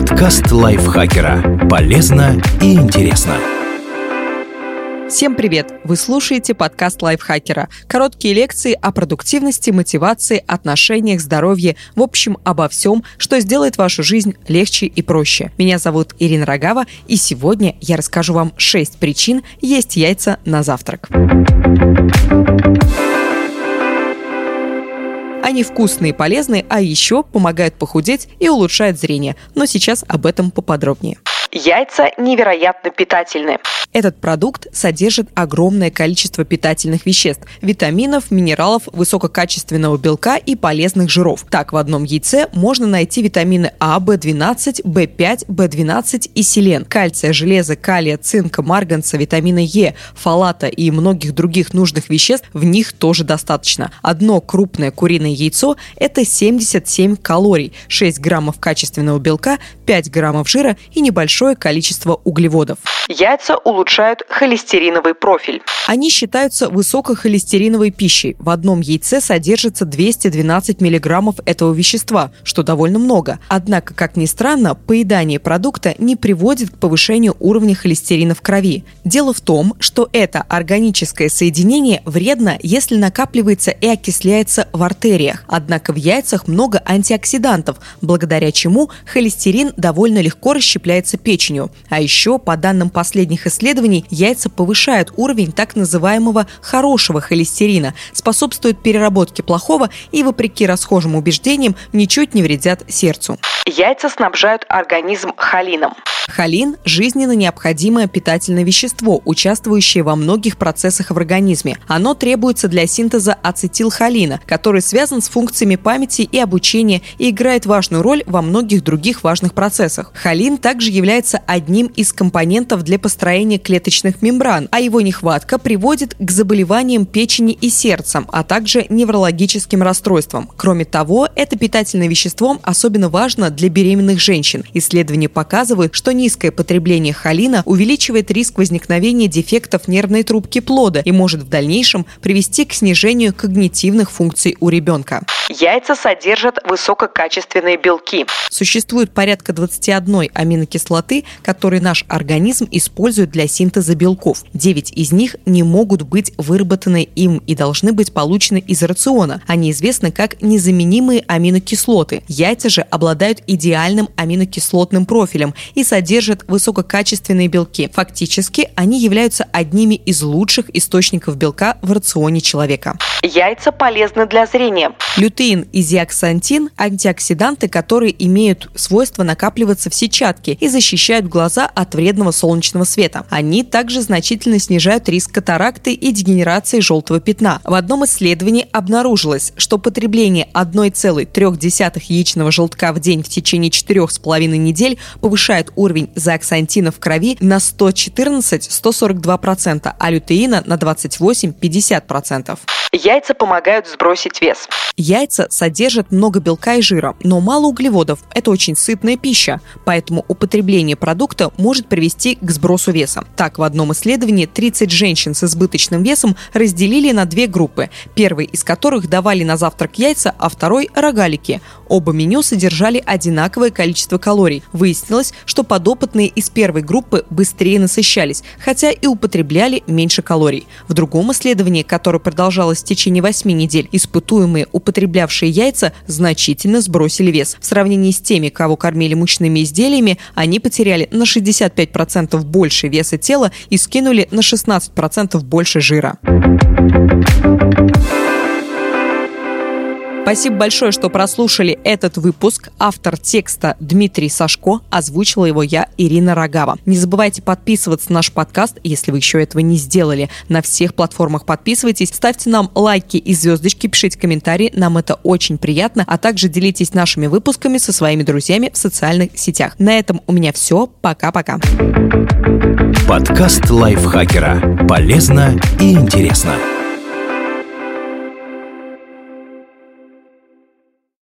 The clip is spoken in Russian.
Подкаст лайфхакера. Полезно и интересно. Всем привет! Вы слушаете подкаст лайфхакера. Короткие лекции о продуктивности, мотивации, отношениях, здоровье, в общем, обо всем, что сделает вашу жизнь легче и проще. Меня зовут Ирина Рогава, и сегодня я расскажу вам 6 причин есть яйца на завтрак. Они вкусные и полезные, а еще помогают похудеть и улучшают зрение. Но сейчас об этом поподробнее. Яйца невероятно питательны. Этот продукт содержит огромное количество питательных веществ, витаминов, минералов, высококачественного белка и полезных жиров. Так, в одном яйце можно найти витамины А, В12, В5, В12 и селен, кальция, железа, калия, цинка, марганца, витамина Е, фолата и многих других нужных веществ в них тоже достаточно. Одно крупное куриное яйцо – это 77 калорий, 6 граммов качественного белка, 5 граммов жира и небольшое количество углеводов. Яйца улучшают холестериновый профиль. Они считаются высокохолестериновой пищей. В одном яйце содержится 212 миллиграммов этого вещества, что довольно много. Однако, как ни странно, поедание продукта не приводит к повышению уровня холестерина в крови. Дело в том, что это органическое соединение вредно, если накапливается и окисляется в артериях. Однако в яйцах много антиоксидантов, благодаря чему холестерин довольно легко расщепляется печенью. А еще, по данным последних исследований, яйца повышают уровень так называемого хорошего холестерина, способствуют переработке плохого и, вопреки расхожим убеждениям, ничуть не вредят сердцу. Яйца снабжают организм холином. Холин – жизненно необходимое питательное вещество, участвующее во многих процессах в организме. Оно требуется для синтеза ацетилхолина, который связан с функциями памяти и обучения и играет важную роль во многих других важных процессах. Холин также является одним из компонентов для построения клеточных мембран, а его нехватка приводит к заболеваниям печени и сердца, а также неврологическим расстройствам. Кроме того, это питательное вещество особенно важно для беременных женщин. Исследования показывают, что низкое потребление холина увеличивает риск возникновения дефектов нервной трубки плода и может в дальнейшем привести к снижению когнитивных функций у ребенка. Яйца содержат высококачественные белки. Существует порядка 21 аминокислоты, которые наш организм использует для синтеза белков. 9 из них не могут быть выработаны им и должны быть получены из рациона. Они известны как незаменимые аминокислоты. Яйца же обладают идеальным аминокислотным профилем и содержат высококачественные белки. Фактически, они являются одними из лучших источников белка в рационе человека. Яйца полезны для зрения. Лютеин и зиаксантин – антиоксиданты, которые имеют свойство накапливаться в сетчатке и защищают глаза от вредного солнечного света. Они также значительно снижают риск катаракты и дегенерации желтого пятна. В одном исследовании обнаружилось, что потребление 1,3 яичного желтка в день в течение 4,5 недель повышает уровень зиаксантина в крови на 114-142%, а лютеина на 28-50%. Яйца помогают сбросить вес. Яйца содержат много белка и жира, но мало углеводов. Это очень сытная пища, поэтому употребление продукта может привести к сбросу веса. Так, в одном исследовании 30 женщин с избыточным весом разделили на две группы, первой из которых давали на завтрак яйца, а второй – рогалики. Оба меню содержали одинаковое количество калорий. Выяснилось, что подопытные из первой группы быстрее насыщались, хотя и употребляли меньше калорий. В другом исследовании, которое продолжалось в течение 8 недель, испытуемые, употреблявшие яйца, значительно сбросили вес. В сравнении с теми, кого кормили мучными изделиями, они потеряли на 65% больше веса тела и скинули на 16% больше жира. Спасибо большое, что прослушали этот выпуск. Автор текста Дмитрий Сашко, озвучила его я, Ирина Рогава. Не забывайте подписываться на наш подкаст, если вы еще этого не сделали. На всех платформах подписывайтесь, ставьте нам лайки и звездочки, пишите комментарии, нам это очень приятно, а также делитесь нашими выпусками со своими друзьями в социальных сетях. На этом у меня все. Пока-пока. Подкаст лайфхакера. Полезно и интересно.